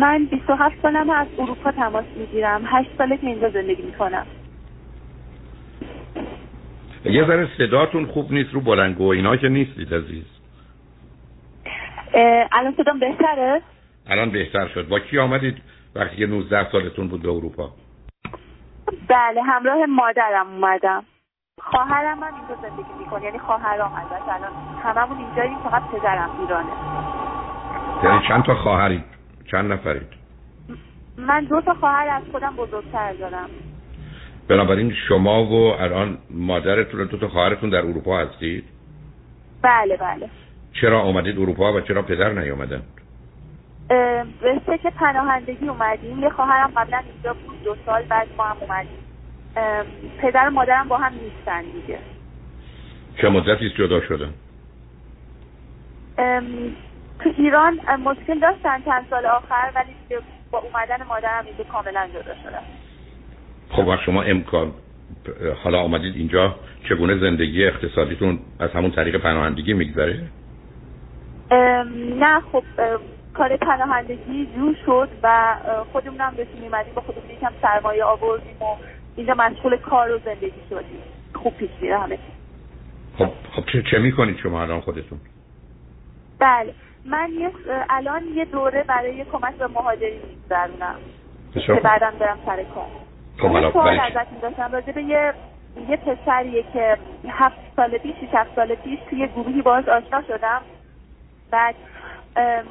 من 27 سالم از اروپا تماس می‌گیرم. 8 ساله که اینجا زندگی می‌کنم. یه ذره صداتون خوب نیست رو بلنگو اینا که نیستید عزیز. الان صدام بهتره؟ الان بهتر شد. با کی آمدید وقتی که 19 سالتون بود به اروپا؟ بله همراه مادرم اومدم. خواهرم هم اینجا زندگی می‌کنه. یعنی خواهرام البته الان هممون اینجاییم فقط پدرم ایرانه. یعنی چند تا خواهرید چند نفرید؟ من دو تا خواهر از خودم بزرگتر دارم. بنابراین شما و الان مادرتون و دو تا خواهرتون در اروپا هستید؟ بله بله. چرا آمدید اروپا و چرا پدر نیومدن؟ به که پناهندگی اومدیم. یه خواهرم قبلا اینجا بود دو سال بعد ما هم اومدیم. پدر و مادرم با هم نیستن دیگه. چه مدتی جدا شدن؟ تو ایران مشکل داشتن چند سال آخر ولی با اومدن مادرم اینجا کاملا جدا شدن خب شما امکان حالا آمدید اینجا چگونه زندگی اقتصادیتون از همون طریق پناهندگی میگذره؟ نه خب کار پناهندگی جور شد و خودمون هم بهش میمدیم با خودمون یکم سرمایه آوردیم و اینجا مشغول کار و زندگی شدیم. خوب پیش میره همه خب خب چه, چه می‌کنید شما الان خودتون؟ بله. من یه الان یه دوره برای کمک به مهاجرین میگذرونم. که بعدم برم سر کار. خب سوال ازتون داشتم. راجع به یه یه پسریه که هفت سال پیش شیش هفت سال پیش توی گروهی باز آشنا شدم. بعد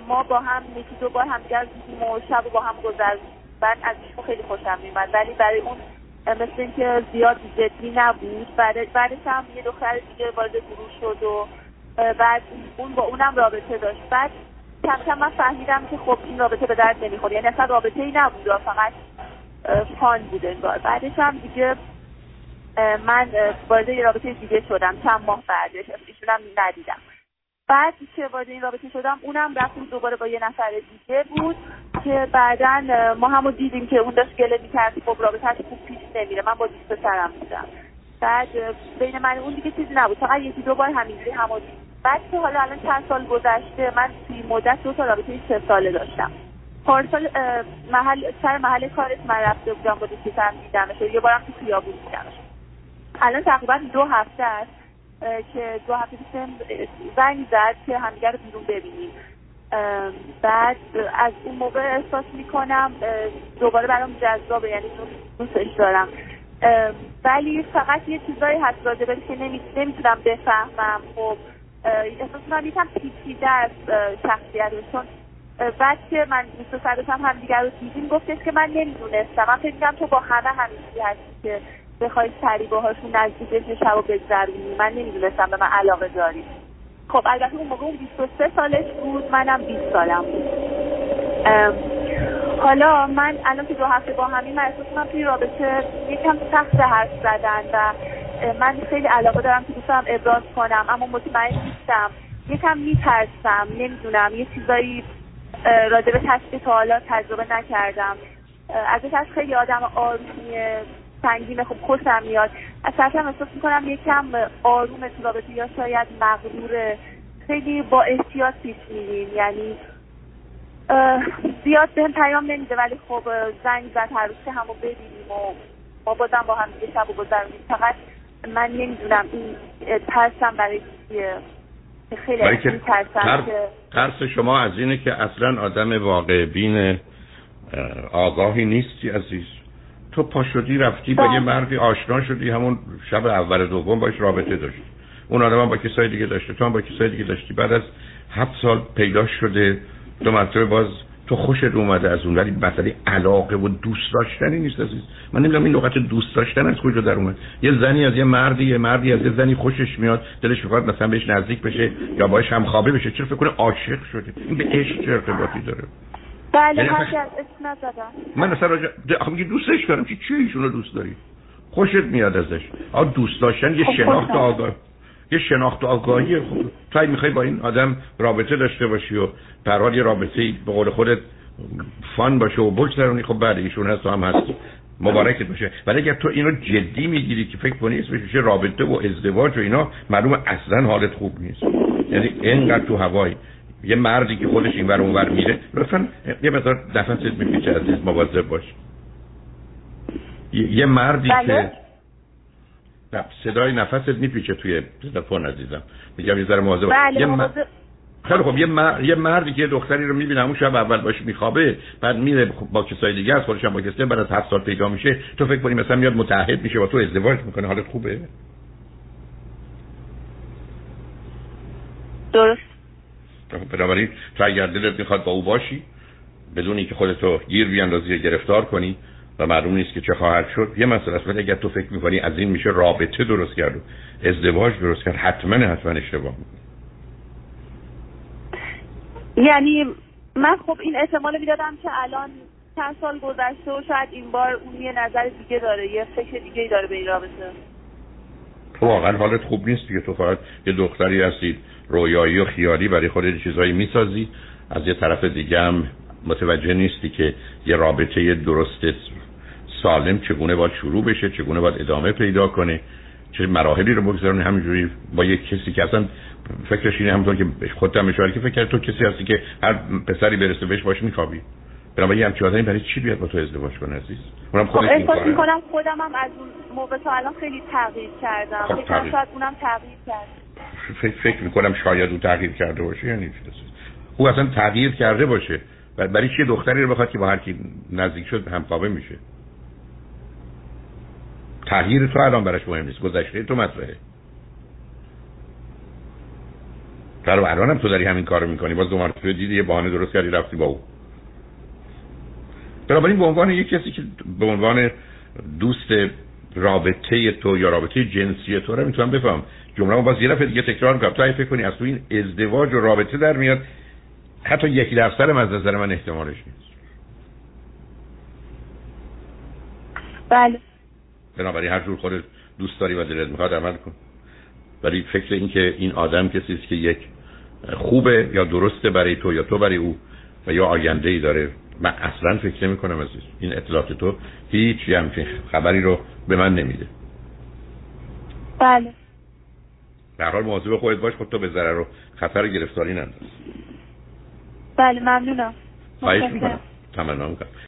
ما با هم یکی دو بار همدیگر دیدیم و شب با هم گذر بعد از ایشون خیلی خوشم میمد ولی برای اون مثل اینکه زیاد جدی نبود. بعد بعدش هم یه دختر دیگه وارد گروه شد و بعد اون با اونم رابطه داشت. بعد کم کم من فهمیدم که خب این رابطه به درد نمی‌خوره. یعنی اصلا رابطه ای نبود فقط فان بود انگار. بعدش هم دیگه من وارد یه رابطه دیگه شدم. چند ماه بعدش. ایشونم ندیدم. بعد که وارد این رابطه شدم اونم رفتیم دوباره با یه نفر دیگه بود که بعدا ما همو دیدیم که اون داشت گله می‌کرد. خب رابطهش خوب پیش نمیره. من با دوست سرم بودم. بعد بین من اون دیگه چیزی نبود. فقط یکی دو بار همینجوری همو بعد که حالا الان چند سال گذشته من توی مدت دو تا رابطه سه ساله داشتم. پارسال محل سر محل کارش من رفته بودم با دوستم دیدمش یه بارم تو خیابون دیدمش. الان تقریبا دو هفته است که دو هفته پیش زنگ زد که همدیگر رو بیرون ببینیم. بعد از اون موقع احساس می‌کنم دوباره برام جذابه یعنی دوستش دارم. ولی فقط یه چیزایی هست راجبش که نمی‌تونم بفهمم. خب احساس می‌کنم یکم پیچیده از شخصیتش. چون بعد که من دوست سرشم هم دیگر رو دیدیم گفتش که من نمی‌دونستم. من فکر تو با همه همینجوری هستی که بخوای سری باهاشون نزدیک شب و بگذرونی. من نمی‌دونستم به من علاقه داری. خب البته اون موقع اون 23 سالش بود منم 20 سالم بود. حالا من الان که دو هفته با همین من احساس کنم توی رابطه یکم سخت حرف زدن و من خیلی علاقه دارم که دوستم ابراز کنم اما مطمئن نیستم. یکم میترسم نمی‌دونم. یه چیزایی راجع به تا حالا تجربه نکردم. از خیلی آدم آرومیه سنگینه خب خوشم میاد. از هم احساس می‌کنم یکم آروم تو رابطه یا شاید مغروره. خیلی با احتیاط پیش میریم یعنی زیاد بهم پیام نمیده ولی خب زنگ زد هر روز که همو ببینیم و ما بازم با هم دیگه شب و گذرونیم. فقط من نمی‌دونم این ترسم برای چیه. خیلی ترسم که ترس شما از اینه که اصلا آدم واقع بین آگاهی نیستی عزیز. تو پا شدی رفتی با یه. مردی آشنا شدی همون شب اول دوم باش رابطه داشتی. اون آدم هم با کسای دیگه داشته تو هم با کسای دیگه داشتی. بعد از هفت سال پیدا شده دو مرتبه باز تو خوشت اومده از اون ولی مسئله علاقه و دوست داشتنی نیست عزیز. من نمی‌دونم این لغت دوست داشتن از کجا در اومد. یه زنی از یه مردی یه مردی از یه زنی خوشش میاد دلش می‌خواد مثلا بهش نزدیک بشه یا باش همخوابه بشه. چرا فکر کنه عاشق شده؟ این به عشق چه ارتباطی داره؟ بله یعنی حرفی از اسم نزدم. من اصلا راجع آخه میگه دوستش دارم. چی چی ایشون رو دوست داری؟ خوشت میاد ازش. آ دوست داشتن یه خب شناخت آگاه. یه شناخت آگاهی خب تو می‌خوای با این آدم رابطه داشته باشی و پر یه رابطه به قول خودت فان باشه و بگذرونی خب بعد ایشون هست تو هم هستی مبارکت باشه. ولی اگر تو اینو جدی می‌گیری که فکر کنی اسمش میشه رابطه و ازدواج و اینا معلوم اصلا حالت خوب نیست. یعنی اینقدر تو هوای یه مردی که خودش این ور اونور میره لطفا یه مقدار نفست میپیچه عزیز مواظب باش. یه مردی بله. که نه صدای نفست میپیچه توی تلفن عزیزم. میگم یه ذره مواظب باش. بله یه م- مواظب- خیلی خب یه, مر... یه مردی که یه دختری رو می‌بینه همون شب اول باش میخوابه بعد میره با کسای دیگه از خودش هم با کسی بعد از هفت سال پیدا میشه. تو فکر کنی مثلا میاد متحد میشه با تو ازدواج می‌کنه. حالت خوبه؟ درست. بنابراین تو اگر دلت می‌خواد با او باشی بدون اینکه خودتو گیر بیاندازی یا گرفتار کنی و معلوم نیست که چه خواهد شد. یه مسئله است ولی اگر تو فکر می‌کنی از این میشه رابطه درست کرد و ازدواج درست کرد حتما حتما اشتباه می‌کنی یعنی من خب این احتمال می‌دادم که الان چند سال گذشته و شاید این بار اون یه نظر دیگه داره یه فکر دیگه داره به این رابطه. تو واقعا حالت خوب نیست دیگه. تو فقط یه دختری هستید رویایی و خیالی برای خودت چیزایی می‌سازی. از یه طرف دیگه هم متوجه نیستی که یه رابطه درست سالم چگونه باید شروع بشه چگونه باید ادامه پیدا کنه چه مراحلی رو بگذارن همینجوری با یک کسی که اصلا فکرش اینه همونطور که خودت هم اشاره که فکر تو کسی هستی که هر پسری برسه بهش باش میخوابی بنابراین همچین آدمی برای چی بیاد با تو ازدواج کنه عزیز اونم خب خودش این احساس. می‌کنم خودم هم از اون موقع تا الان خیلی تغییر کردم خب، فکر تغییر. شاید اونم تغییر کرد فکر, می‌کنم شاید او تغییر کرده باشه یعنی چی هست؟ او اصلا تغییر کرده باشه برای چی دختری رو بخواد که با هر کی نزدیک شد همخوابه میشه تغییر تو الان براش مهم نیست. گذشته تو مطرحه. در الان هم تو داری همین کارو می‌کنی. باز دو مرتبه دیدی یه بهانه درست کردی رفتی با او. بنابراین به عنوان یک کسی که به عنوان دوست رابطه تو یا رابطه جنسی تو رو می‌تونم بفهم. جمله رو باز یه دفعه دیگه تکرار می‌کنم. تو فکر کنی از تو این ازدواج و رابطه در میاد حتی یکی درصد از نظر من احتمالش نیست. بله. بنابراین هر جور خودت دوست داری و دلت می‌خواد عمل کن. ولی فکر این که این آدم کسی است که یک خوبه یا درسته برای تو یا تو برای او و یا آینده ای داره. من اصلا فکر نمی کنم عزیز. این اطلاعات تو هیچ همچین خبری رو به من نمیده. بله. در حال مواظب خودت باش خود تو به ضرر و خطر گرفتاری ننداز. بله ممنونم. خواهش. می‌کنم. تمنا می‌کنم.